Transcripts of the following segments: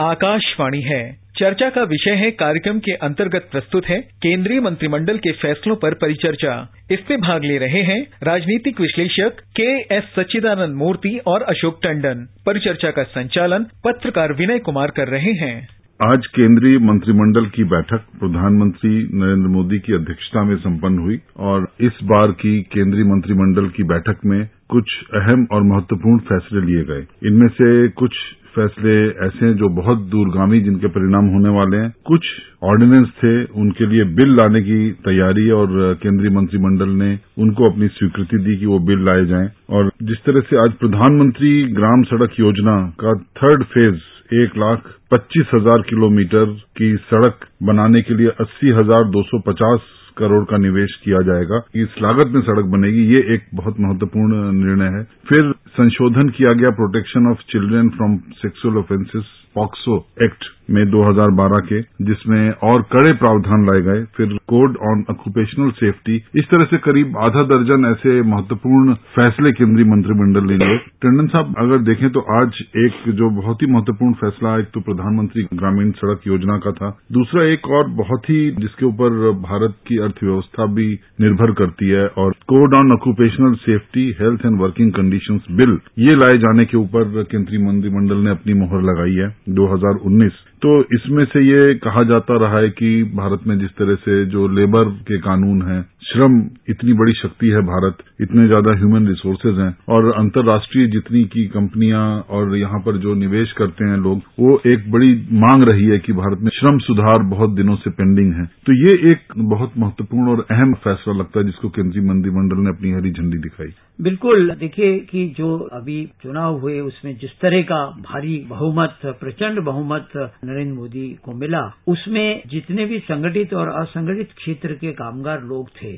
आकाशवाणी है। चर्चा का विषय है कार्यक्रम के अंतर्गत प्रस्तुत है केंद्रीय मंत्रिमंडल के फैसलों पर परिचर्चा। इसमें भाग ले रहे हैं राजनीतिक विश्लेषक के एस सच्चिदानंद मूर्ति और अशोक टंडन। परिचर्चा का संचालन पत्रकार विनय कुमार कर रहे हैं। आज केंद्रीय मंत्रिमंडल की बैठक प्रधानमंत्री नरेंद्र मोदी की अध्यक्षता में संपन्न हुई और इस बार की केंद्रीय मंत्रिमंडल की बैठक में कुछ अहम और महत्वपूर्ण फैसले लिए गए। इनमें से कुछ फैसले ऐसे हैं जो बहुत दूरगामी, जिनके परिणाम होने वाले हैं। कुछ ऑर्डिनेंस थे, उनके लिए बिल लाने की तैयारी और केंद्रीय मंत्रिमंडल ने उनको अपनी स्वीकृति दी कि वो बिल लाए जाएँ। और जिस तरह से आज प्रधानमंत्री ग्राम सड़क योजना का थर्ड फ़ेज़ एक लाख पच्चीस हज़ार किलोमीटर की सड़क बनाने के लिए अस्सी हज़ार दो सौ पचास करोड़ का निवेश किया जाएगा। इस लागत में सड़क बनेगी, ये एक बहुत महत्वपूर्ण निर्णय है। फिर संशोधन किया गया protection of children from sexual offences POCSO act में 2012 के, जिसमें और कड़े प्रावधान लाए गए, फिर कोड ऑन ऑक्यूपेशनल सेफ्टी, इस तरह से करीब आधा दर्जन ऐसे महत्वपूर्ण फैसले केंद्रीय मंत्रिमंडल ने लिए। टंडन साहब, अगर देखें तो आज एक जो बहुत ही महत्वपूर्ण फैसला, एक तो प्रधानमंत्री ग्रामीण सड़क योजना का था, दूसरा एक और बहुत ही जिसके ऊपर भारत की अर्थव्यवस्था भी निर्भर करती है, और code on occupational safety, health and working conditions bill, ये लाए जाने के ऊपर केंद्रीय मंत्रिमंडल ने अपनी मोहर लगाई है। 2019 तो इसमें से ये कहा जाता रहा है कि भारत में जिस तरह से जो लेबर के कानून हैं श्रम इतनी बड़ी शक्ति है भारत, इतने ज़्यादा ह्यूमन रिसोर्सेज हैं, और अंतर्राष्ट्रीय जितनी की कंपनियाँ और यहाँ पर जो निवेश करते हैं लोग, वो एक बड़ी मांग रही है कि भारत में श्रम सुधार बहुत दिनों से पेंडिंग है। तो ये एक बहुत महत्वपूर्ण और अहम फैसला लगता है जिसको केंद्रीय मंत्रिमंडल ने अपनी हरी झंडी दिखाई। बिल्कुल, देखिए कि जो अभी चुनाव हुए, उसमें जिस तरह का भारी बहुमत, प्रचंड बहुमत नरेंद्र मोदी को मिला, उसमें जितने भी संगठित और असंगठित क्षेत्र के कामगार लोग थे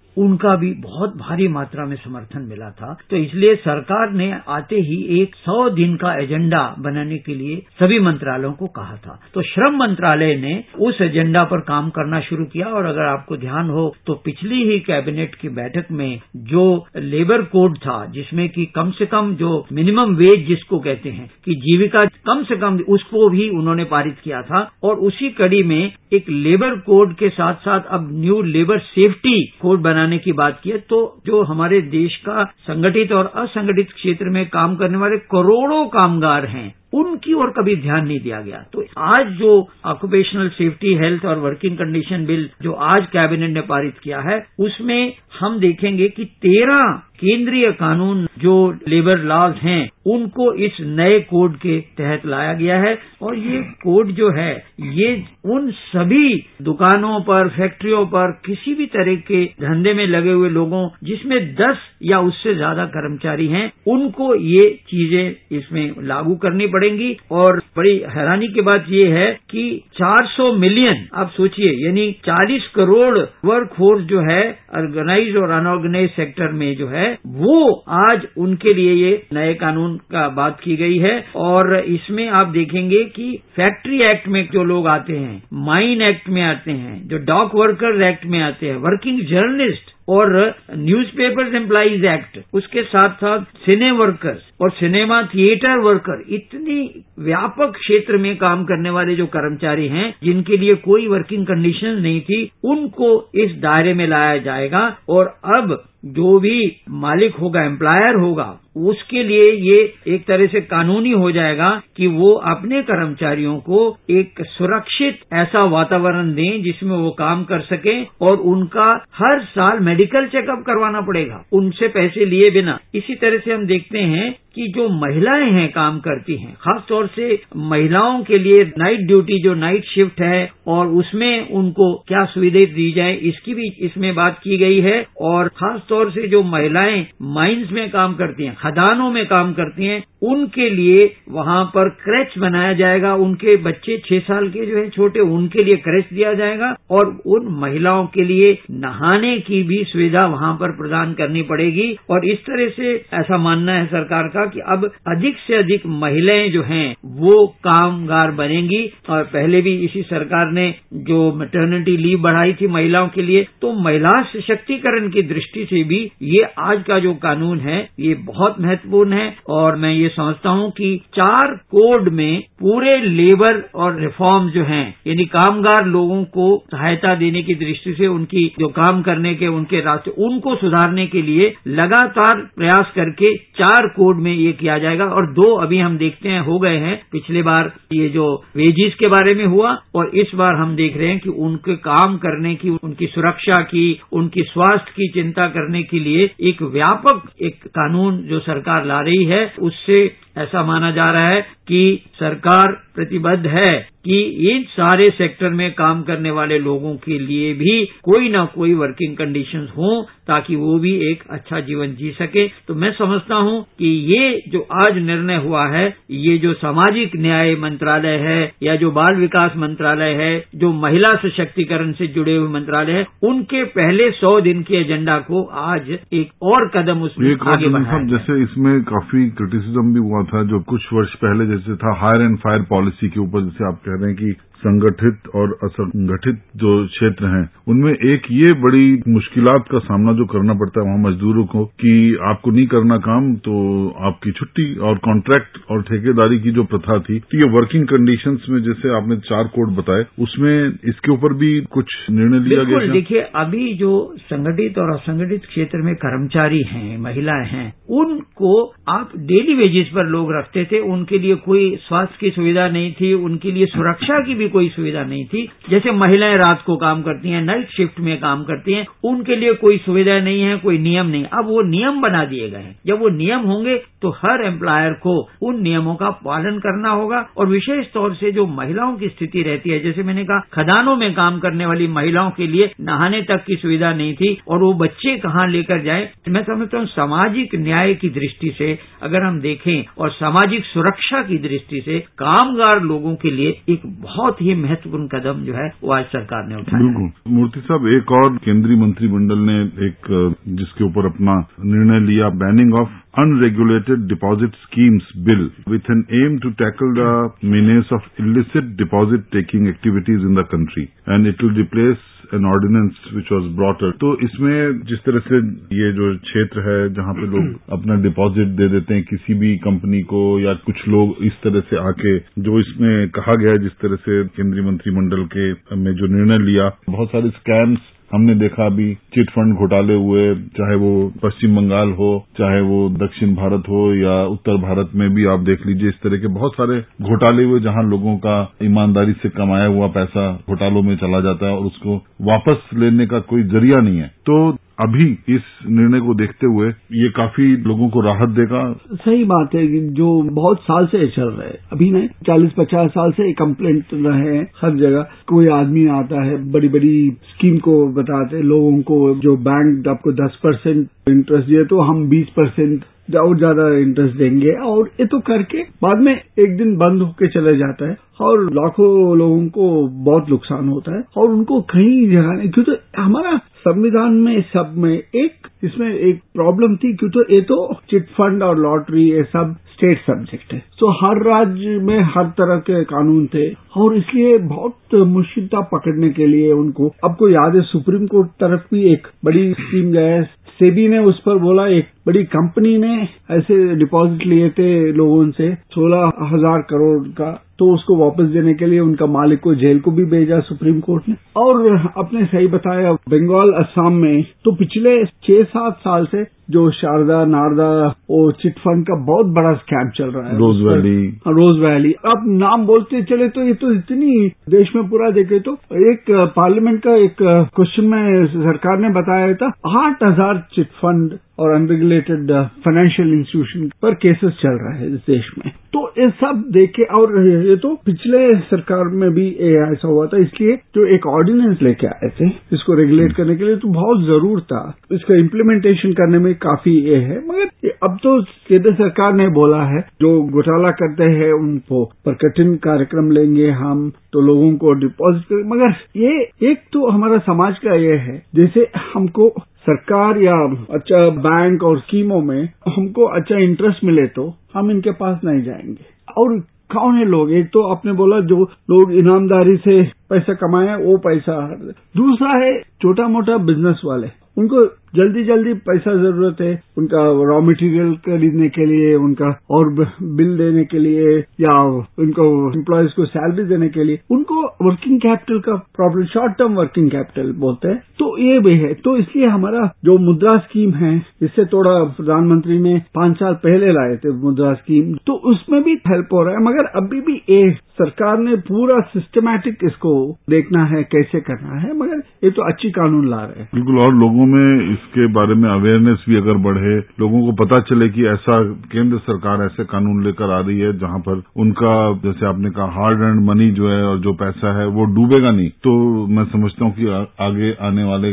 उनका भी बहुत भारी मात्रा में समर्थन मिला था। तो इसलिए सरकार ने आते ही एक सौ दिन का एजेंडा बनाने के लिए सभी मंत्रालयों को कहा था। तो श्रम मंत्रालय ने उस एजेंडा पर काम करना शुरू किया और अगर आपको ध्यान हो तो पिछली ही कैबिनेट की बैठक में जो लेबर कोड था, जिसमें कि कम से कम जो मिनिमम वेज जिसको कहते हैं, कि जीविका कम से कम उसको भी उन्होंने पारित किया था और उसी कड़ी में एक लेबर कोड के साथ साथ अब न्यू लेबर सेफ्टी कोड बनाने की बात की है तो जो हमारे देश का संगठित और असंगठित क्षेत्र में काम करने वाले करोड़ों कामगार हैं, उनकी ओर कभी ध्यान नहीं दिया गया। तो आज जो ऑक्यूपेशनल सेफ्टी हेल्थ और वर्किंग कंडीशन बिल जो आज कैबिनेट ने पारित किया है, उसमें हम देखेंगे कि तेरह केंद्रीय कानून जो लेबर लॉज हैं उनको इस नए कोड के तहत लाया गया है और ये कोड जो है, ये उन सभी दुकानों पर, फैक्ट्रियों पर, किसी भी तरह के धंधे में लगे हुए लोगों, जिसमें दस या उससे ज़्यादा कर्मचारी हैं, उनको ये चीज़ें इसमें लागू करनी पड़ेंगी। और बड़ी हैरानी की बात ये है कि 400 मिलियन, आप सोचिए, यानी 40 करोड़ वर्क फोर्स जो है ऑर्गेनाइज और अनऑर्गेनाइज सेक्टर में जो है, वो आज उनके लिए ये नए कानून बात की गई है और इसमें आप देखेंगे कि फैक्ट्री एक्ट में जो लोग आते हैं, माइन एक्ट में आते हैं, जो डॉक वर्कर्स एक्ट में आते हैं, वर्किंग जर्नलिस्ट और न्यूज़पेपर्स एम्प्लॉइज एक्ट, उसके साथ साथ सिने वर्कर्स और सिनेमा, थिएटर वर्कर इतनी व्यापक क्षेत्र में काम करने वाले जो कर्मचारी हैं, जिनके लिए कोई वर्किंग कंडीशन नहीं थी, उनको इस दायरे में लाया जाएगा और अब जो भी मालिक होगा एम्प्लॉयर होगा, उसके लिए ये एक तरह से कानूनी हो जाएगा कि वो अपने कर्मचारियों को एक सुरक्षित ऐसा वातावरण दें जिसमें वो काम कर सकें और उनका हर साल मेडिकल चेकअप करवाना पड़ेगा, उनसे पैसे लिए बिना। इसी तरह से हम देखते हैं कि जो महिलाएँ हैं, काम करती हैं खास तौर से महिलाओं के लिए नाइट ड्यूटी जो नाइट शिफ्ट है, और उसमें उनको क्या सुविधाएँ दी जाए, इसकी भी इसमें बात की गई है, और खास तौर से जो महिलाएँ माइंस में काम करती हैं, खदानों में काम करती हैं, उनके लिए वहाँ पर क्रैच बनाया जाएगा, उनके बच्चे छह साल के जो है, छोटे, उनके लिए क्रैच दिया जाएगा, और उन महिलाओं के लिए नहाने की भी सुविधा वहाँ पर प्रदान करनी पड़ेगी, और इस तरह से ऐसा मानना है सरकार का कि अब अधिक से अधिक महिलाएँ जो हैं, वो कामगार बनेंगी। और पहले भी इसी सरकार ने जो मेटर्निटी लीव बढ़ाई थी महिलाओं के लिए तो महिला सशक्तिकरण की दृष्टि से भी ये आज का जो कानून है, ये बहुत महत्वपूर्ण है। और मैं ये समझता हूँ कि चार कोड में पूरे लेबर और रिफॉर्म जो हैं, यानी कामगार लोगों को सहायता देने की दृष्टि से, उनकी जो काम करने के, उनके रास्ते, उनको सुधारने के लिए लगातार प्रयास करके चार कोड में ये किया जाएगा और दो अभी हम देखते हैं, हो गए हैं। पिछले बार ये जो वेजिस के बारे में हुआ और इस बार हम देख रहे हैं कि उनके काम करने की, उनकी सुरक्षा की, उनकी स्वास्थ्य की चिंता करने के लिए एक व्यापक एक कानून जो सरकार ला रही है, उससे ऐसा माना जा रहा है कि सरकार प्रतिबद्ध है कि इन सारे सेक्टर में काम करने वाले लोगों के लिए भी कोई न कोई वर्किंग कंडीशंस हो ताकि वो भी एक अच्छा जीवन जी सके। तो मैं समझता हूँ कि ये जो आज निर्णय हुआ है ये जो सामाजिक न्याय मंत्रालय है या जो बाल विकास मंत्रालय है जो महिला सशक्तिकरण से जुड़े हुए मंत्रालय है उनके पहले सौ दिन के एजेंडा को आज एक और कदम उसमें आगे बढ़ाया जैसे इसमें काफ़ी क्रिटिसिज्म भी हुआ था जो कुछ वर्ष पहले जैसे था हायर एंड फायर पॉलिसी के ऊपर जैसे आप कह रहे हैं कि संगठित और असंगठित जो क्षेत्र हैं उनमें एक ये बड़ी मुश्किलात का सामना जो करना पड़ता है वहाँ मजदूरों को कि आपको नहीं करना काम तो आपकी छुट्टी और कॉन्ट्रैक्ट और ठेकेदारी की जो प्रथा थी तो ये वर्किंग कंडीशंस में जैसे आपने चार कोड बताए उसमें इसके ऊपर भी कुछ निर्णय लिया गया देखिए अभी जो संगठित और असंगठित क्षेत्र में कर्मचारी हैं महिलाएँ हैं उनको आप डेली वेजेस पर लोग रखते थे उनके लिए कोई स्वास्थ्य की सुविधा नहीं थी उनके लिए सुरक्षा की भी कोई सुविधा नहीं थी। जैसे महिलाएँ रात को काम करती हैं नाइट शिफ्ट में काम करती हैं, उनके लिए कोई सुविधा नहीं है, कोई नियम नहीं। अब वो नियम बना दिए गए हैं। जब वो नियम होंगे तो हर एम्प्लॉयर को उन नियमों का पालन करना होगा और विशेष तौर से जो महिलाओं की स्थिति रहती है, जैसे मैंने कहा, खदानों में काम करने वाली महिलाओं के लिए नहाने तक की सुविधा नहीं थी और वो बच्चे कहाँ लेकर जाए? मैं समझता हूँ सामाजिक न्याय की दृष्टि से अगर हम देखें और सामाजिक सुरक्षा की दृष्टि से कामगार लोगों के लिए एक बहुत ही महत्वपूर्ण कदम जो है, वो आज सरकार ने उठाया। बिल्कुल। मूर्ति साहब, एक और केंद्रीय मंत्रिमंडल ने एक, जिसके ऊपर अपना निर्णय लिया banning of unregulated deposit schemes bill with an aim to tackle the menace of illicit deposit taking activities in the country and it will replace an ordinance which was brought तो इसमें जिस तरह से ये जो क्षेत्र है जहाँ पे लोग अपना डिपॉजिट दे देते हैं किसी भी कंपनी को या कुछ लोग इस तरह से आके जो इसमें कहा गया है जिस तरह से केंद्रीय मंत्रिमंडल के में जो निर्णय लिया बहुत सारे स्कैम्स हमने देखा अभी चिट फंड घोटाले हुए, चाहे वो पश्चिम बंगाल हो, चाहे वो दक्षिण भारत हो या उत्तर भारत में भी आप देख लीजिए इस तरह के बहुत सारे घोटाले हुए जहाँ लोगों का ईमानदारी से कमाया हुआ पैसा घोटालों में चला जाता है और उसको वापस लेने का कोई ज़रिया नहीं है। तो अभी इस निर्णय को देखते हुए ये काफ़ी लोगों को राहत देगा। सही बात है जो बहुत साल से चल रहा है, अभी नहीं चालीस पचास साल से कंप्लेंट रहे हैं हर जगह। कोई आदमी आता है बड़ी बड़ी स्कीम को बताते लोगों को जो बैंक आपको दस परसेंट इंटरेस्ट दिए तो हम बीस परसेंट और ज़्यादा इंटरेस्ट देंगे। और ये तो करके बाद में एक दिन बंद होके चले जाता है और लाखों लोगों को बहुत नुकसान होता है और उनको कहीं जगह नहीं, क्योंकि हमारा संविधान में सब में एक, इसमें एक प्रॉब्लम थी, क्योंकि ये तो चिट फंड और लॉटरी, ये सब स्टेट सब्जेक्ट है। तो हर राज्य में हर तरह के कानून थे, और इसलिए बहुत मुश्किल था पकड़ने के लिए उनको, आपको याद है, सुप्रीम कोर्ट तरफ़ भी एक बड़ी स्कीम गया सेबी ने उस पर बोला, एक बड़ी कंपनी ने ऐसे डिपॉजिट लिए थे लोगों से, सोलह हज़ार करोड़ का तो उसको वापस देने के लिए उनका मालिक को जेल को भी भेजा सुप्रीम कोर्ट ने। और अपने सही बताया बंगाल असम में तो पिछले छह सात साल से जो शारदा नारदा और चिट फंड का बहुत बड़ा स्कैम चल रहा है। Rose Valley. Rose Valley. अब नाम बोलते चले तो ये तो इतनी देश में पूरा देखे तो एक पार्लियामेंट का एक क्वेश्चन में सरकार ने बताया था आठ हज़ार चिट फंड और अनरेगुलेटेड फाइनेंशियल इंस्टीट्यूशन पर केसेस चल रहे हैं इस देश में। तो ये सब देखे और ये तो पिछले सरकार में भी ऐसा हुआ था, इसलिए जो एक ऑर्डिनेंस लेके आए थे, इसको रेगुलेट करने के लिए तो बहुत ज़रूर था। इसका इम्प्लीमेंटेशन करने में काफ़ी ये है, मगर अब तो केंद्र सरकार ने बोला है, जो घोटाला करते हैं उनको, पर कठिन कार्यक्रम लेंगे हम तो लोगों को डिपॉजिट करें। मगर ये एक तो हमारा समाज का ये है, जैसे हमको सरकार या अच्छा बैंक और स्कीमों में हमको अच्छा इंटरेस्ट मिले तो हम इनके पास नहीं जाएँगे। और कौन है लोग? एक तो आपने बोला जो लोग ईमानदारी से पैसा कमाए, वो पैसा दूसरा है छोटा मोटा बिज़नेस वाले। उनको जल्दी जल्दी पैसा ज़रूरत है, उनका रॉ मटेरियल खरीदने के लिए, उनका और बिल देने के लिए, या उनको एम्प्लॉयज़ को सैलरी देने के लिए, उनको वर्किंग कैपिटल का problem short term working capital बोलते हैं। तो ये भी है। तो इसलिए हमारा जो मुद्रा स्कीम है, इससे थोड़ा प्रधानमंत्री ने पाँच साल पहले लाए थे मुद्रा स्कीम तो उसमें भी हेल्प हो रहा है। मगर अभी भी ये सरकार ने पूरा सिस्टमैटिक इसको देखना है, कैसे करना है, मगर ये तो अच्छी कानून ला रहे हैं। बिल्कुल, और लोगों में इसके बारे में अवेयरनेस भी अगर बढ़े, लोगों को पता चले कि ऐसा केंद्र सरकार, ऐसे कानून लेकर आ रही है जहाँ पर उनका, जैसे आपने कहा हार्ड एंड मनी जो है और जो पैसा है वो डूबेगा नहीं। तो मैं समझता हूँ कि आगे आने वाले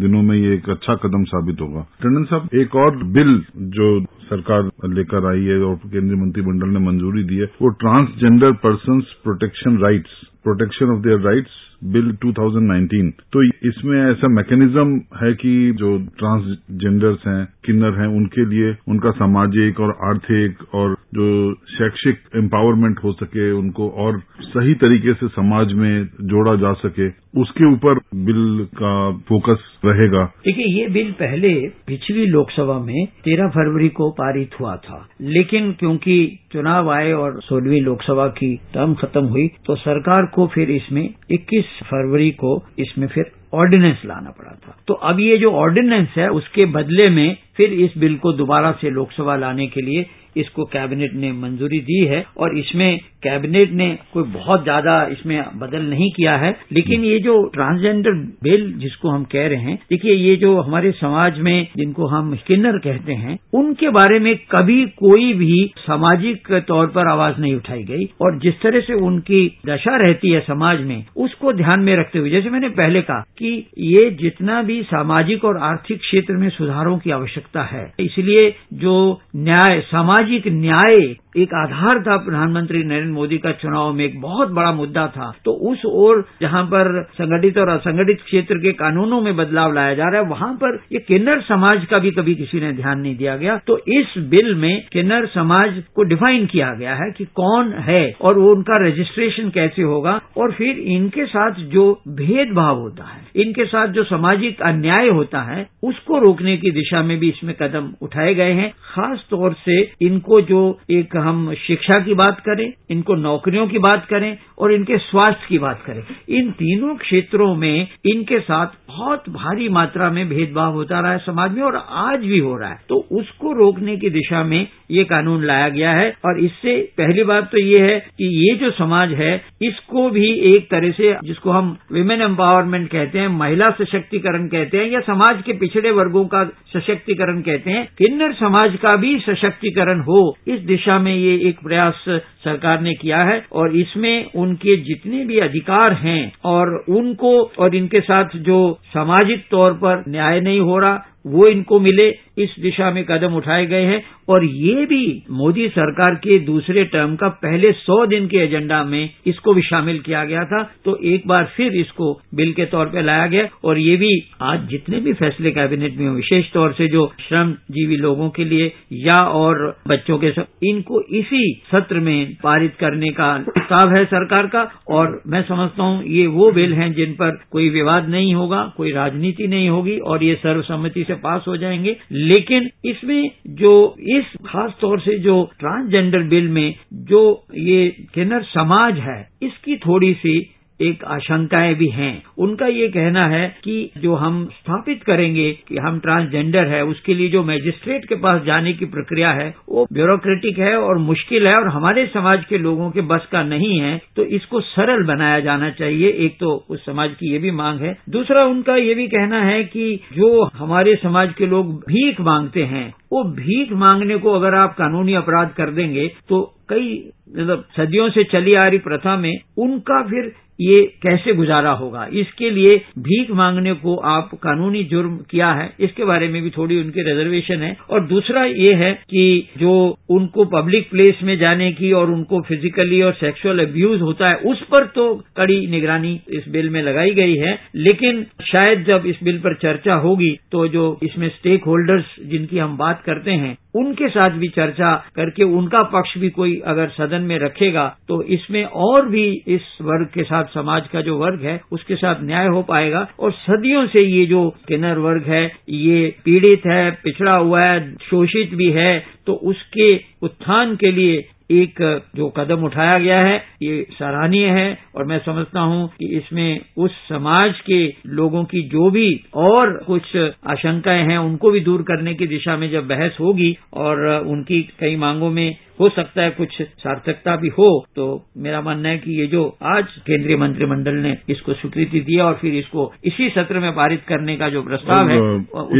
दिनों में ये एक अच्छा कदम साबित होगा। टंडन साहब, एक और बिल जो सरकार लेकर आई है और केंद्रीय मंत्रिमंडल ने मंजूरी दी है, वो transgender person protection rights protection of their rights bill 2019 तो इसमें ऐसा मैकेनिज्म है कि जो ट्रांसजेंडर्स हैं, किन्नर हैं, उनके लिए उनका सामाजिक और आर्थिक और जो शैक्षिक एम्पावरमेंट हो सके, उनको और सही तरीके से समाज में जोड़ा जा सके, उसके ऊपर बिल का फोकस रहेगा। देखिए, ये बिल पहले पिछली लोकसभा में तेरह फरवरी को पारित हुआ था। लेकिन क्योंकि चुनाव आए और सोलहवीं लोकसभा की टर्म खत्म हुई तो सरकार को फिर इसमें 21 फरवरी को इसमें फिर ऑर्डिनेंस लाना पड़ा था। तो अब ये जो ऑर्डिनेंस है, उसके बदले में फिर इस बिल को दोबारा से लोकसभा लाने के लिए इसको कैबिनेट ने मंजूरी दी है और इसमें कैबिनेट ने कोई बहुत ज़्यादा इसमें बदल नहीं किया है। लेकिन ये जो ट्रांसजेंडर बिल जिसको हम कह रहे हैं, देखिए ये जो हमारे समाज में जिनको हम किन्नर कहते हैं, उनके बारे में कभी कोई भी सामाजिक तौर पर आवाज़ नहीं उठाई गई। और जिस तरह से उनकी दशा रहती है समाज में, उसको ध्यान में रखते हुए, जैसे मैंने पहले कहा कि ये जितना भी सामाजिक और आर्थिक क्षेत्र में सुधारों की आवश्यकता है, इसलिए जो न्याय सामाजिक न्याय, एक आधार था प्रधानमंत्री नरेंद्र मोदी का चुनाव में, एक बहुत बड़ा मुद्दा था। तो उस ओर जहाँ पर संगठित और असंगठित क्षेत्र के कानूनों में बदलाव लाया जा रहा है, वहाँ पर ये किन्नर समाज का भी कभी किसी ने ध्यान नहीं दिया गया। तो इस बिल में किन्नर समाज को डिफाइन किया गया है कि कौन है और वो उनका रजिस्ट्रेशन कैसे होगा और फिर इनके साथ जो भेदभाव होता है, इनके साथ जो सामाजिक अन्याय होता है, उसको रोकने की दिशा में भी इसमें कदम उठाए गए हैं। खास तौर से इनको जो एक हम शिक्षा की बात करें, इनको नौकरियों की बात करें और इनके स्वास्थ्य की बात करें, इन तीनों क्षेत्रों में इनके साथ बहुत भारी मात्रा में भेदभाव होता रहा है समाज में और आज भी हो रहा है। तो उसको रोकने की दिशा में ये कानून लाया गया है और इससे पहली बात तो ये है कि ये जो समाज है, इसको भी एक तरह से जिसको हम विमेन एम्पावरमेंट कहते हैं, महिला सशक्तिकरण कहते हैं या समाज के पिछड़े वर्गों का सशक्तिकरण कहते हैं, किन्नर समाज का भी सशक्तिकरण हो, इस दिशा में ये एक प्रयास सरकार ने किया है और इसमें उनके जितने भी अधिकार हैं और उनको और इनके साथ जो सामाजिक तौर पर न्याय नहीं हो रहा, वो इनको मिले। इस दिशा में कदम उठाए गए हैं और ये भी मोदी सरकार के दूसरे टर्म का पहले सौ दिन के एजेंडा में इसको भी शामिल किया गया था। तो एक बार फिर इसको बिल के तौर पर लाया गया और ये भी आज जितने भी फैसले कैबिनेट में विशेष तौर से जो श्रमजीवी लोगों के लिए या और बच्चों के इनको इसी सत्र में पारित करने का प्रस्ताव है सरकार का और मैं समझता हूँ ये वो बिल हैं जिन पर कोई विवाद नहीं होगा, कोई राजनीति नहीं होगी और ये सर्वसम्मति से पास हो जाएँगे। लेकिन इसमें जो, इस खास तौर से जो ट्रांसजेंडर बिल में जो ये किन्नर समाज है, इसकी थोड़ी सी एक आशंकाएँ भी हैं। उनका ये कहना है कि जो हम स्थापित करेंगे कि हम ट्रांसजेंडर है, उसके लिए जो मैजिस्ट्रेट के पास जाने की प्रक्रिया है, वो ब्यूरोक्रेटिक है और मुश्किल है और हमारे समाज के लोगों के बस का नहीं है तो इसको सरल बनाया जाना चाहिए। एक तो उस समाज की ये भी मांग है। दूसरा उनका ये भी कहना है कि जो हमारे समाज के लोग भीख मांगते हैं, वो भीख मांगने को अगर आप कानूनी अपराध कर देंगे तो कई मतलब सदियों से चली आ रही प्रथा में उनका फिर ये कैसे गुजारा होगा? इसके लिए भीख मांगने को आप कानूनी जुर्म किया है। इसके बारे में भी थोड़ी उनकी रिजर्वेशन है। और दूसरा ये है कि जो उनको पब्लिक प्लेस में जाने की और उनको फिजिकली और सेक्सुअल अब्यूज होता है, उस पर तो कड़ी निगरानी इस बिल में लगाई गई है। लेकिन शायद जब इस बिल पर चर्चा होगी तो जो इसमें स्टेक होल्डर्स जिनकी हम बात करते हैं उनके साथ भी चर्चा करके उनका पक्ष भी कोई अगर सदन में रखेगा तो इसमें और भी इस वर्ग के साथ, समाज का जो वर्ग है, उसके साथ न्याय हो पाएगा। और सदियों से ये जो किन्नर वर्ग है, ये पीड़ित है, पिछड़ा हुआ है, शोषित भी है तो उसके उत्थान के लिए एक जो कदम उठाया गया है ये सराहनीय है और मैं समझता हूँ कि इसमें उस समाज के लोगों की जो भी और कुछ आशंकाएँ हैं उनको भी दूर करने की दिशा में जब बहस होगी और उनकी कई मांगों में हो सकता है कुछ सार्थकता भी हो तो मेरा मानना है कि ये जो आज केंद्रीय मंत्रिमंडल ने इसको स्वीकृति दिया और फिर इसको इसी सत्र में पारित करने का जो प्रस्ताव है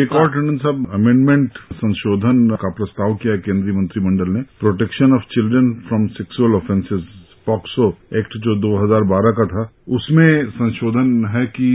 एक और टंडन साहब अमेंडमेंट संशोधन का प्रस्ताव किया केंद्रीय मंत्रिमंडल ने protection of children from sexual offences POCSO act जो 2012 का था, उसमें संशोधन है कि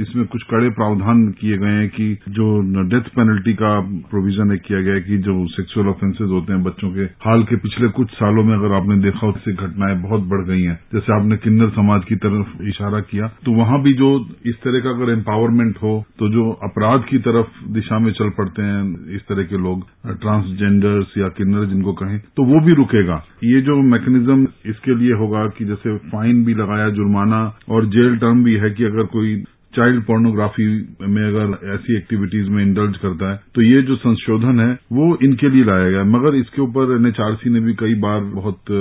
इसमें कुछ कड़े प्रावधान किए गए हैं कि जो डेथ पेनल्टी का प्रोविज़न किया गया है कि जो सेक्सुअल ऑफेंसेज होते हैं बच्चों के, हाल के पिछले कुछ सालों में अगर आपने देखा उससे घटनाएँ बहुत बढ़ गई हैं। जैसे आपने किन्नर समाज की तरफ़ इशारा किया तो वहाँ भी जो इस तरह का अगर एम्पावरमेंट हो तो जो अपराध की तरफ़ दिशा में चल पड़ते हैं इस तरह के लोग ट्रांसजेंडर्स या किन्नर जिनको कहें तो वो भी रुकेगा। ये जो मैकेनिज्म इसके लिए होगा कि जैसे फाइन भी लगाया जुर्माना और जेल टर्म भी है कि अगर कोई चाइल्ड पोर्नोग्राफी में अगर ऐसी एक्टिविटीज़ में इंडल्ज करता है तो ये जो संशोधन है, वो इनके लिए लाया गया मगर इसके ऊपर एनएचआरसी ने भी कई बार बहुत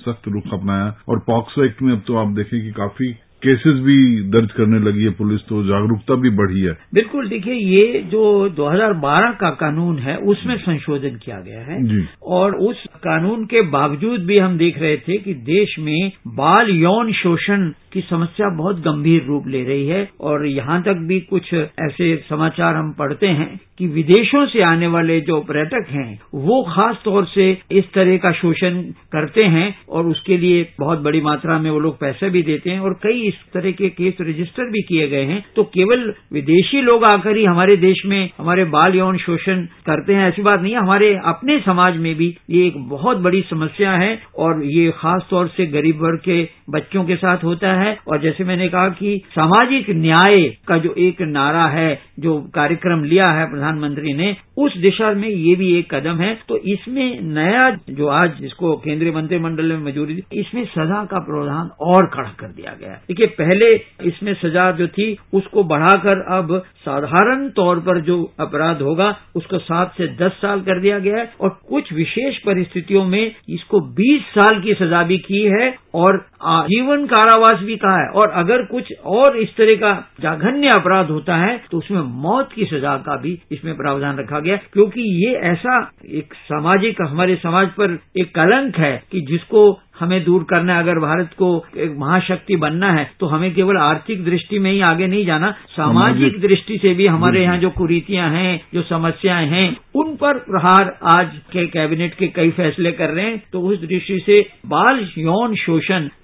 सख्त रुख अपनाया और पॉक्सो एक्ट में अब तो आप देखें कि काफ़ी केसेस भी दर्ज करने लगी है पुलिस तो जागरूकता भी बढ़ी है। बिल्कुल देखिए ये जो 2012 का कानून है उसमें संशोधन किया गया है। और उस कानून के बावजूद भी हम देख रहे थे कि देश में बाल यौन शोषण की समस्या बहुत गंभीर रूप ले रही है। और यहाँ तक भी कुछ ऐसे समाचार हम पढ़ते हैं कि विदेशों से आने वाले जो पर्यटक हैं वो खास तौर से इस तरह का शोषण करते हैं और उसके लिए बहुत बड़ी मात्रा में वो लोग पैसे भी देते हैं और कई इस तरह के केस रजिस्टर भी किए गए हैं तो केवल विदेशी लोग आकर ही हमारे देश में हमारे बाल यौन शोषण करते हैं, ऐसी बात नहीं है। हमारे अपने समाज में भी ये एक बहुत बड़ी समस्या है और ये खास तौर से गरीब वर्ग के बच्चों के साथ होता है। और जैसे मैंने कहा कि सामाजिक न्याय का जो एक नारा है, जो कार्यक्रम लिया है प्रधानमंत्री ने, उस दिशा में ये भी एक कदम है। तो इसमें नया जो आज जिसको केंद्रीय मंत्रिमंडल में मंजूरी दी, इसमें सजा का प्रावधान और कड़ा कर दिया गया है। देखिए पहले इसमें सजा जो थी, उसको बढ़ाकर अब साधारण तौर पर जो अपराध होगा, उसको सात से दस साल कर दिया गया है और कुछ विशेष परिस्थितियों में इसको बीस साल की सजा भी की है। और आजीवन कारावास भी कहा है। और अगर कुछ और इस तरह का जाघन्य अपराध होता है तो उसमें मौत की सजा का भी इसमें प्रावधान रखा गया। क्योंकि ये ऐसा एक सामाजिक हमारे समाज पर एक कलंक है कि जिसको हमें दूर करना है। अगर भारत को एक महाशक्ति बनना है तो हमें केवल आर्थिक दृष्टि में ही आगे नहीं जाना। सामाजिक दृष्टि से भी हमारे यहाँ जो कुरीतियाँ हैं जो समस्याएँ हैं उन पर प्रहार आज के कैबिनेट के कई फैसले कर रहे हैं। तो उस दृष्टि से बाल यौन शोषण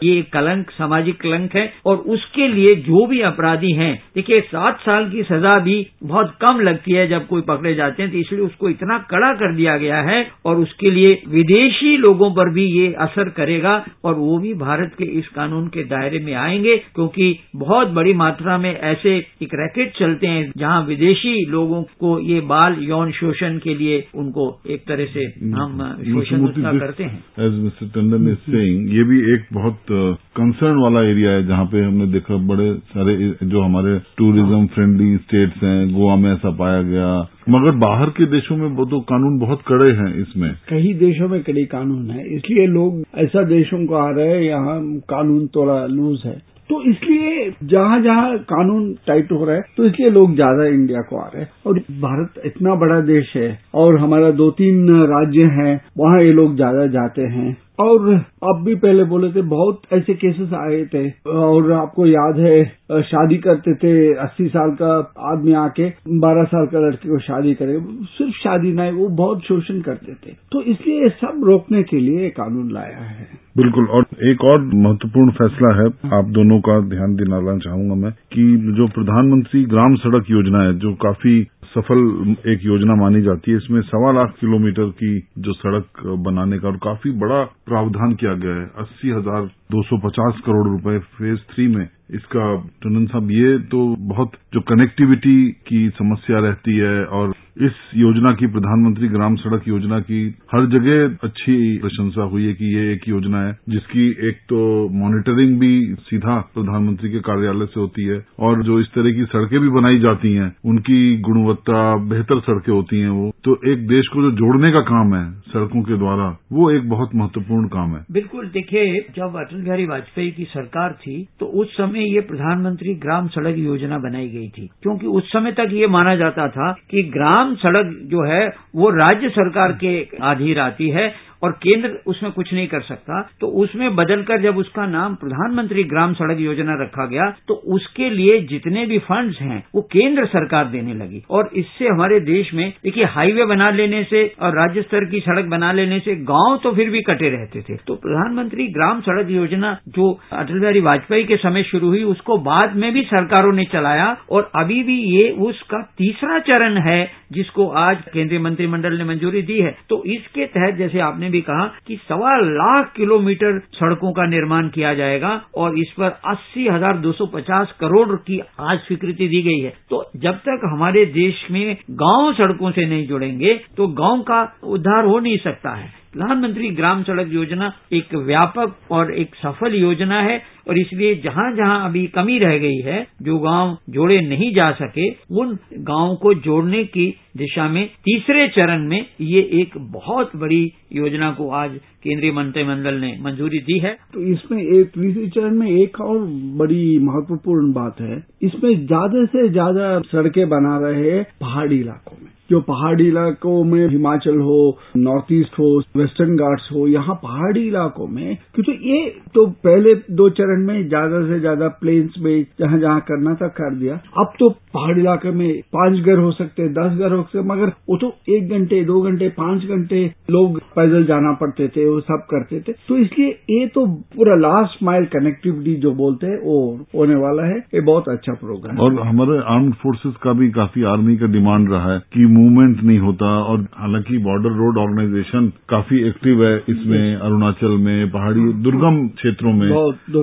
ये एक कलंक सामाजिक कलंक है और उसके लिए जो भी अपराधी हैं देखिए सात साल की सजा भी बहुत कम लगती है जब कोई पकड़े जाते हैं तो इसलिए उसको इतना कड़ा कर दिया गया है और उसके लिए विदेशी लोगों पर भी ये असर करेगा और वो भी भारत के इस कानून के दायरे में आएँगे क्योंकि बहुत बड़ी मात्रा में ऐसे एक रैकेट चलते हैं जहाँ विदेशी लोगों को ये बाल यौन शोषण के लिए उनको एक तरह से हम शोषण करते हैं। As mister Tandon is saying ये भी एक बहुत कंसर्न वाला एरिया है जहाँ पे हमने देखा बड़े सारे जो हमारे टूरिज़्म फ्रेंडली स्टेट्स हैं, गोवा में ऐसा पाया गया। मगर बाहर के देशों में वो तो कानून बहुत कड़े हैं इसमें। कई देशों में कड़े कानून है, इसलिए लोग ऐसा देशों को आ रहे हैं, यहाँ कानून थोड़ा लूज है। तो इसलिए जहाँ जहाँ कानून टाइट हो रहा है तो इसलिए लोग ज़्यादा इंडिया को आ रहे हैं। और भारत इतना बड़ा देश है, और हमारा दो तीन राज्य हैं, वहाँ ये लोग ज़्यादा जाते हैं। और आप भी पहले बोले थे, बहुत ऐसे केसेस आए थे। और आपको याद है, शादी करते थे, अस्सी साल का आदमी आके, बारह साल का लड़के को शादी करे, सिर्फ़ शादी नहीं, वो बहुत शोषण करते थे। तो इसलिए सब रोकने के लिए कानून लाया है। बिल्कुल, और एक और महत्वपूर्ण फैसला है, आप दोनों का ध्यान दिलाना चाहूँगा मैं, कि जो प्रधानमंत्री ग्राम सड़क योजना है, जो काफ़ी सफल एक योजना मानी जाती है। इसमें सवा लाख किलोमीटर की जो सड़क बनाने का और काफ़ी बड़ा प्रावधान किया गया है। अस्सी हज़ार 250 करोड़ रुपए फ़ेज़ थ्री में इसका टंडन साहब, ये तो बहुत जो कनेक्टिविटी की समस्या रहती है और इस योजना की प्रधानमंत्री ग्राम सड़क योजना की हर जगह अच्छी प्रशंसा हुई है कि ये एक योजना है, जिसकी एक तो मॉनिटरिंग भी सीधा प्रधानमंत्री के कार्यालय से होती है और जो इस तरह की सड़कें भी बनाई जाती हैं, उनकी गुणवत्ता बेहतर सड़कें होती हैं वो। तो एक देश को जो जोड़ने का काम है सड़कों के द्वारा, वो एक बहुत महत्वपूर्ण काम है। बिल्कुल, देखिए, जब अटल बिहारी वाजपेयी की सरकार थी तो उस समय ये प्रधानमंत्री ग्राम सड़क योजना बनाई गई थी, क्योंकि उस समय तक ये माना जाता था कि ग्राम सड़क जो है वो राज्य सरकार के अधीन आती है और केंद्र उसमें कुछ नहीं कर सकता तो उसमें बदलकर जब उसका नाम प्रधानमंत्री ग्राम सड़क योजना रखा गया तो उसके लिए जितने भी फंड्स हैं, वो केंद्र सरकार देने लगी। और इससे हमारे देश में, देखिए हाईवे बना लेने से और राज्य स्तर की सड़क बना लेने से गाँव तो फिर भी कटे रहते थे। तो प्रधानमंत्री ग्राम सड़क योजना जो अटल बिहारी वाजपेयी के समय शुरू हुई, उसको बाद में भी सरकारों ने चलाया और अभी भी ये उसका तीसरा चरण है, जिसको आज केंद्रीय मंत्रिमंडल ने मंजूरी दी है। तो इसके तहत, जैसे आपने भी कहा कि सवा लाख किलोमीटर सड़कों का निर्माण किया जाएगा और इस पर अस्सी हज़ार दो सौ पचास करोड़ की आज स्वीकृति दी गई है। तो जब तक हमारे देश में गाँव सड़कों से नहीं जुड़ेंगे तो गाँव का उद्धार हो नहीं सकता है। प्रधानमंत्री ग्राम सड़क योजना एक व्यापक और एक सफल योजना है और इसलिए जहाँ जहाँ अभी कमी रह गई है, जो गाँव जोड़े नहीं जा सके, उन गाँवों को जोड़ने की दिशा में तीसरे चरण में ये एक बहुत बड़ी योजना को आज केंद्रीय मंत्रिमंडल ने मंजूरी दी है। तो इसमें एक तीसरे चरण में एक और बड़ी महत्वपूर्ण बात है। इसमें ज़्यादा से ज़्यादा सड़कें बना रहे पहाड़ी इलाकों में। जो पहाड़ी इलाकों में हिमाचल हो, नॉर्थ ईस्ट हो, वेस्टर्न घाट्स हो, यहाँ पहाड़ी इलाकों में, क्योंकि ये तो पहले दो चरण में ज़्यादा से ज़्यादा प्लेन्स में जहाँ जहाँ करना था, कर दिया। अब तो पहाड़ी इलाके में पाँच घर हो सकते दस घर हो सकते मगर वो तो एक घंटे, दो घंटे, पाँच घंटे लोग पैदल जाना पड़ते थे वो सब करते थे। तो इसलिए ये तो पूरा लास्ट माइल कनेक्टिविटी जो बोलते हैं, वो होने वाला है। ये बहुत अच्छा प्रोग्राम और हमारे आर्म फोर्सेस का भी काफ़ी आर्मी का डिमांड रहा है कि मूवमेंट नहीं होता और हालाँकि बॉर्डर रोड ऑर्गेनाइजेशन काफ़ी एक्टिव है इसमें अरुणाचल में पहाड़ी दुर्गम क्षेत्रों में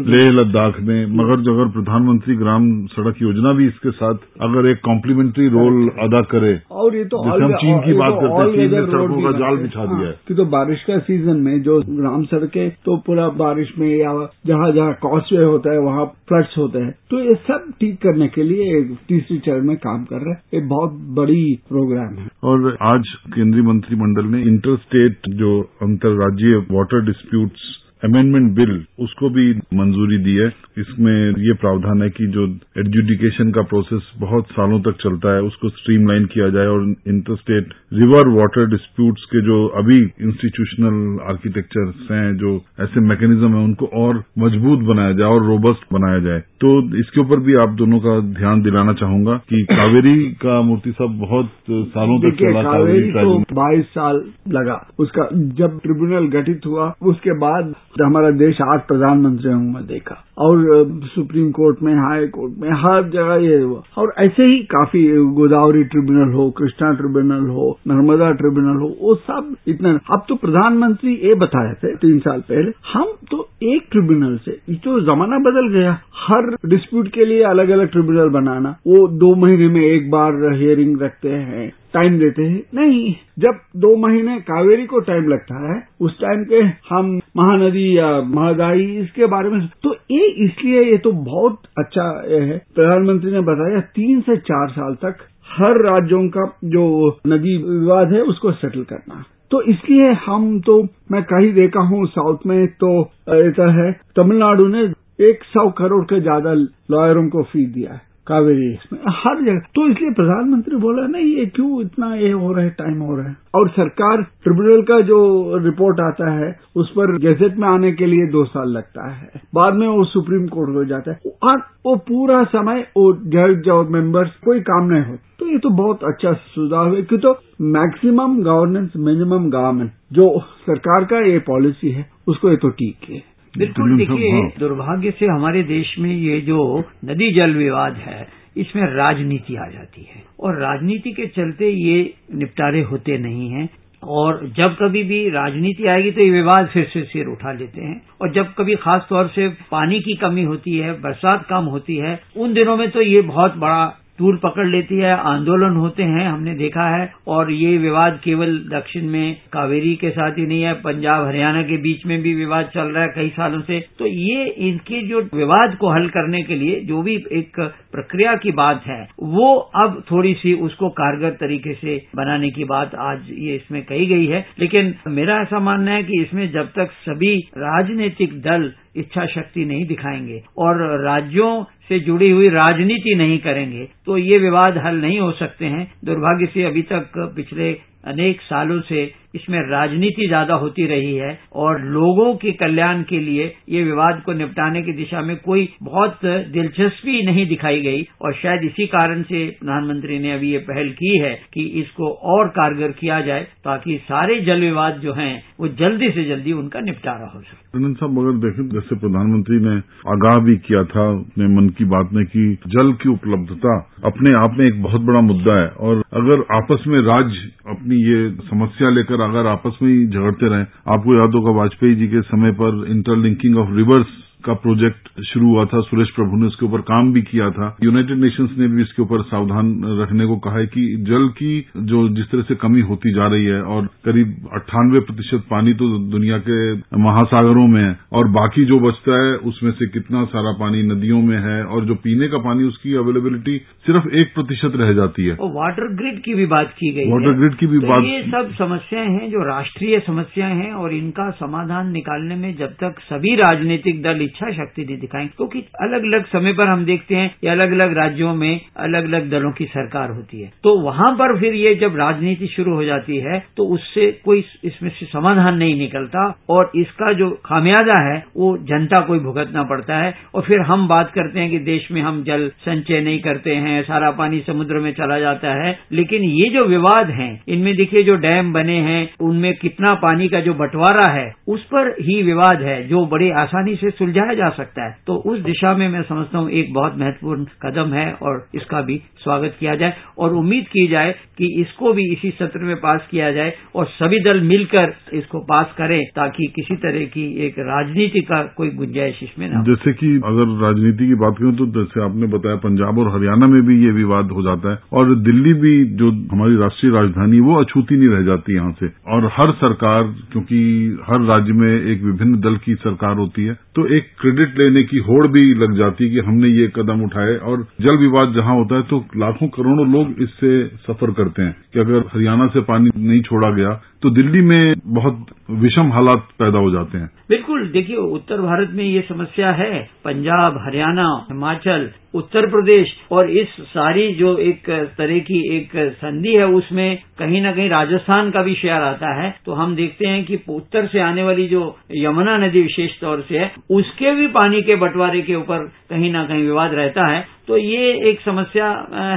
लेह लद्दाख में मगर जो अगर प्रधानमंत्री ग्राम सड़क योजना भी इसके साथ अगर एक कॉम्प्लीमेंट्री रोल अदा करे और ये तो जैसे हम चीन की बात तो करते हैं चीन ने सड़कों का जाल बिछा दिया है। कि तो बारिश का सीज़न में जो ग्राम सड़कें तो पूरा बारिश में या जहाँ जहाँ कॉस्टवे होता है वहाँ फ्लड्स होते हैं। तो ये सब ठीक करने के लिए तीसरी चरण में काम कर रहे हैं। ये बहुत बड़ी प्रोग्राम है। और आज केंद्रीय मंत्रिमंडल ने इंटर स्टेट जो अंतर्राज्यीय वाटर डिस्प्यूट्स अमेंडमेंट बिल उसको भी मंजूरी दी है। इसमें ये प्रावधान है कि जो एडजुडिकेशन का प्रोसेस बहुत सालों तक चलता है उसको स्ट्रीमलाइन किया जाए और inter state river water disputes के जो अभी इंस्टीट्यूशनल आर्किटेक्चर्स हैं जो ऐसे मैकेनिज्म है उनको और मज़बूत बनाया जाए और रोबस्ट बनाया जाए। तो इसके ऊपर भी आप दोनों का ध्यान दिलाना चाहूँगा कि कावेरी का मूर्ति साहब बहुत सालों तक चला कावेरी तो बाईस साल लगा। उसका जब ट्रिब्यूनल गठित हुआ उसके बाद हमारा देश आठ प्रधानमंत्रियों में देखा। और सुप्रीम कोर्ट में, हाई कोर्ट में, हर जगह ये हुआ। और ऐसे ही काफ़ी गोदावरी ट्रिब्यूनल हो, कृष्णा ट्रिब्यूनल हो, नर्मदा ट्रिब्यूनल हो, वो सब इतना। अब तो प्रधानमंत्री ये बताए थे तीन साल पहले, हम तो एक ट्रिब्यूनल से तो जमाना बदल गया। हर डिस्प्यूट के लिए अलग अलग ट्रिब्यूनल बनाना। वो दो महीने में एक बार हियरिंग रखते हैं, टाइम देते हैं। नहीं, जब दो महीने कावेरी को टाइम लगता है, उस टाइम पे हम महानदी या महादाई इसके बारे में। तो ये इसलिए ये तो बहुत अच्छा है। प्रधानमंत्री ने बताया, तीन से चार साल तक हर राज्यों का जो नदी विवाद है, उसको सेटल करना। तो इसलिए हम तो मैं कहीं देखा हूँ साउथ में तो ऐसा है। तमिलनाडु ने एक सौ करोड़ के ज़्यादा लॉयरों को फ़ी दिया है। कावेरी इसमें। हर जगह। तो इसलिए प्रधानमंत्री बोला, नहीं, ये क्यों इतना ये हो रहा है टाइम हो रहा है? और सरकार ट्रिब्यूनल का जो रिपोर्ट आता है, उस पर गैजेट में आने के लिए दो साल लगता है। बाद में वो सुप्रीम कोर्ट हो जाता है। और वो पूरा समय वो जज और मेंबर्स कोई काम नहीं हो तो ये तो बहुत अच्छा सुझाव है कि तो मैक्सिमम गवर्नेंस मिनिमम गवर्नमेंट जो सरकार का ये पॉलिसी है, उसको ये तो ठीक है। बिल्कुल देखिए दुर्भाग्य से हमारे देश में ये जो नदी जल विवाद है इसमें राजनीति आ जाती है। और राजनीति के चलते ये निपटारे होते नहीं हैं। और जब कभी भी राजनीति आएगी तो ये विवाद फिर से सिर उठा लेते हैं। और जब कभी खास तौर से पानी की कमी होती है बरसात कम होती है उन दिनों में तो ये बहुत बड़ा तूल पकड़ लेती है, आंदोलन होते हैं, हमने देखा है, और ये विवाद केवल दक्षिण में कावेरी के साथ ही नहीं है, पंजाब हरियाणा के बीच में भी विवाद चल रहा है कई सालों से। तो ये इनके जो विवाद को हल करने के लिए, जो भी एक प्रक्रिया की बात है। वो अब थोड़ी सी उसको कारगर तरीके से बनाने की बात आज ये इसमें कही गई है। लेकिन मेरा ऐसा मानना है कि इसमें जब तक सभी राजनीतिक दल इच्छा शक्ति नहीं दिखाएँगे और राज्यों से जुड़ी हुई राजनीति नहीं करेंगे तो ये विवाद हल नहीं हो सकते हैं। दुर्भाग्य से अभी तक पिछले अनेक सालों से इसमें राजनीति ज़्यादा होती रही है और लोगों के कल्याण के लिए ये विवाद को निपटाने की दिशा में कोई बहुत दिलचस्पी नहीं दिखाई गई और शायद इसी कारण से प्रधानमंत्री ने अभी ये पहल की है कि इसको और कारगर किया जाए ताकि सारे जल विवाद जो हैं वो जल्दी से जल्दी उनका निपटारा हो सके। साहब अगर देखें जैसे प्रधानमंत्री ने आगाह भी किया था अपने मन की बात में कि जल की उपलब्धता अपने आप में एक बहुत बड़ा मुद्दा है। और अगर आपस में राज्य अपनी ये समस्या लेकर अगर आपस में ही झगड़ते रहें, आपको याद होगा वाजपेयी जी के समय पर इंटरलिंकिंग ऑफ़ रिवर्स का प्रोजेक्ट शुरू हुआ था सुरेश प्रभु ने उसके ऊपर काम भी किया था। यूनाइटेड नेशंस ने भी इसके ऊपर सावधान रखने को कहा है कि जल की जो जिस तरह से कमी होती जा रही है और करीब अट्ठानवे प्रतिशत पानी तो दुनिया के महासागरों में है और बाकी जो बचता है उसमें से कितना सारा पानी नदियों में है और जो पीने का पानी उसकी अवेलेबिलिटी सिर्फ़ एक प्रतिशत रह जाती है। और वाटर ग्रिड की भी बात की गई वाटर ग्रिड की भी तो बात ये सब समस्याएँ हैं जो राष्ट्रीय समस्याएँ हैं और इनका समाधान निकालने में जब तक सभी राजनीतिक दल इच्छा शक्ति नहीं दिखाएँगे क्योंकि अलग अलग समय पर हम देखते हैं कि अलग अलग राज्यों में अलग अलग दलों की सरकार होती है। तो वहाँ पर फिर ये जब राजनीति शुरू हो जाती है तो उससे कोई इसमें से समाधान नहीं निकलता और इसका जो खामियाजा है, वो जनता को ही भुगतना पड़ता है। और फिर हम बात करते हैं कि देश में हम जल संचय नहीं करते हैं, सारा पानी समुद्र में चला जाता है। लेकिन ये जो विवाद हैं, इनमें देखिए जो डैम बने हैं, उनमें कितना पानी का जो बंटवारा है, उस पर ही विवाद है, जो बड़ी आसानी से सुलझाया जा सकता है। तो उस दिशा में मैं समझता हूँ एक बहुत महत्वपूर्ण कदम है और इसका भी स्वागत किया जाए और उम्मीद की जाए कि इसको भी इसी सत्र में पास किया जाए और सभी दल मिलकर इसको पास करें ताकि किसी तरह की एक राजनीति का कोई गुंजाइश इसमें न जैसे कि अगर राजनीति की बात करें तो जैसे आपने बताया, पंजाब और हरियाणा में भी ये विवाद हो जाता है और दिल्ली भी जो हमारी राष्ट्रीय राजधानी, वो अछूती नहीं रह जाती यहाँ से। और हर सरकार, क्योंकि हर राज्य में एक विभिन्न दल की सरकार होती है तो एक क्रेडिट लेने की होड़ भी लग जाती है कि हमने ये कदम उठाए और जल विवाद जहाँ होता है तो लाखों करोड़ों लोग इससे सफ़र करते हैं कि अगर हरियाणा से पानी नहीं छोड़ा गया तो दिल्ली में बहुत विषम हालात पैदा हो जाते हैं। बिल्कुल, देखिए, उत्तर भारत में ये समस्या है। पंजाब, हरियाणा, हिमाचल, उत्तर प्रदेश और इस सारी जो एक तरह की एक संधि है, उसमें कहीं ना कहीं राजस्थान का भी शेयर आता है। तो हम देखते हैं कि उत्तर से आने वाली जो यमुना नदी विशेष तौर से है, उसके भी पानी के बंटवारे के ऊपर कहीं ना कहीं विवाद रहता है। तो ये एक समस्या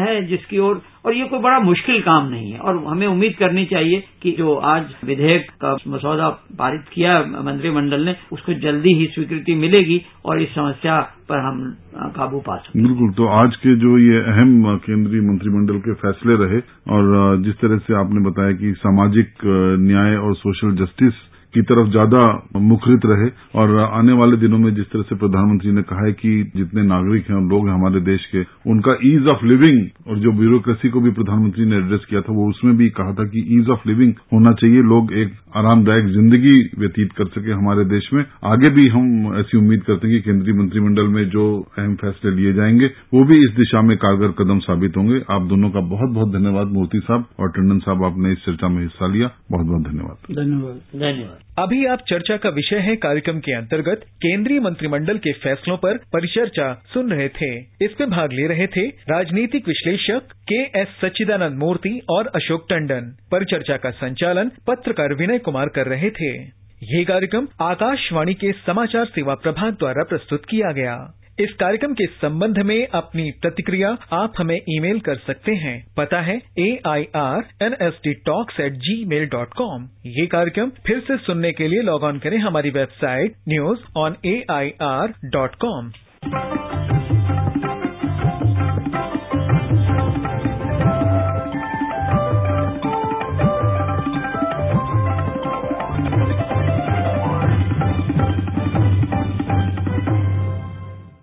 है जिसकी ओर और ये कोई बड़ा मुश्किल काम नहीं है। और हमें उम्मीद करनी चाहिए कि जो आज विधेयक का मसौदा पारित किया मंत्रिमंडल ने, उसको जल्दी ही स्वीकृति मिलेगी और इस समस्या पर हम काबू पा सकते बिल्कुल तो आज के जो ये अहम केंद्रीय मंत्रिमंडल के फैसले रहे और जिस तरह से आपने बताया कि सामाजिक न्याय और सोशल जस्टिस की तरफ़ ज़्यादा मुखरित रहे। और आने वाले दिनों में जिस तरह से प्रधानमंत्री ने कहा है कि जितने नागरिक हैं और लोग हैं हमारे देश के उनका ईज ऑफ़ लिविंग और जो ब्यूरोक्रेसी को भी प्रधानमंत्री ने एड्रेस किया था वो उसमें भी कहा था कि ईज ऑफ़ लिविंग होना चाहिए। लोग एक आरामदायक ज़िंदगी व्यतीत कर सके हमारे देश में। आगे भी हम ऐसी उम्मीद करते हैं कि केंद्रीय मंत्रिमंडल में जो अहम फैसले लिए जाएँगे वो भी इस दिशा में कारगर कदम साबित होंगे। आप दोनों का बहुत बहुत धन्यवाद मूर्ति साहब और टंडन साहब आपने इस चर्चा में हिस्सा लिया। बहुत बहुत धन्यवाद। धन्यवाद। धन्यवाद। अभी आप चर्चा का विषय है कार्यक्रम के अंतर्गत केंद्रीय मंत्रिमंडल के फैसलों पर परिचर्चा सुन रहे थे। इसमें भाग ले रहे थे राजनीतिक विश्लेषक के एस सच्चिदानंद मूर्ति और अशोक टंडन। परिचर्चा का संचालन पत्रकार विनय कुमार कर रहे थे। ये कार्यक्रम आकाशवाणी के समाचार सेवा प्रभाग द्वारा प्रस्तुत किया गया। इस कार्यक्रम के संबंध में अपनी प्रतिक्रिया आप हमें ईमेल कर सकते हैं। पता है A I R N S D talks at gmail dot com ये कार्यक्रम फिर से सुनने के लिए लॉग ऑन करें हमारी website news on A I R dot com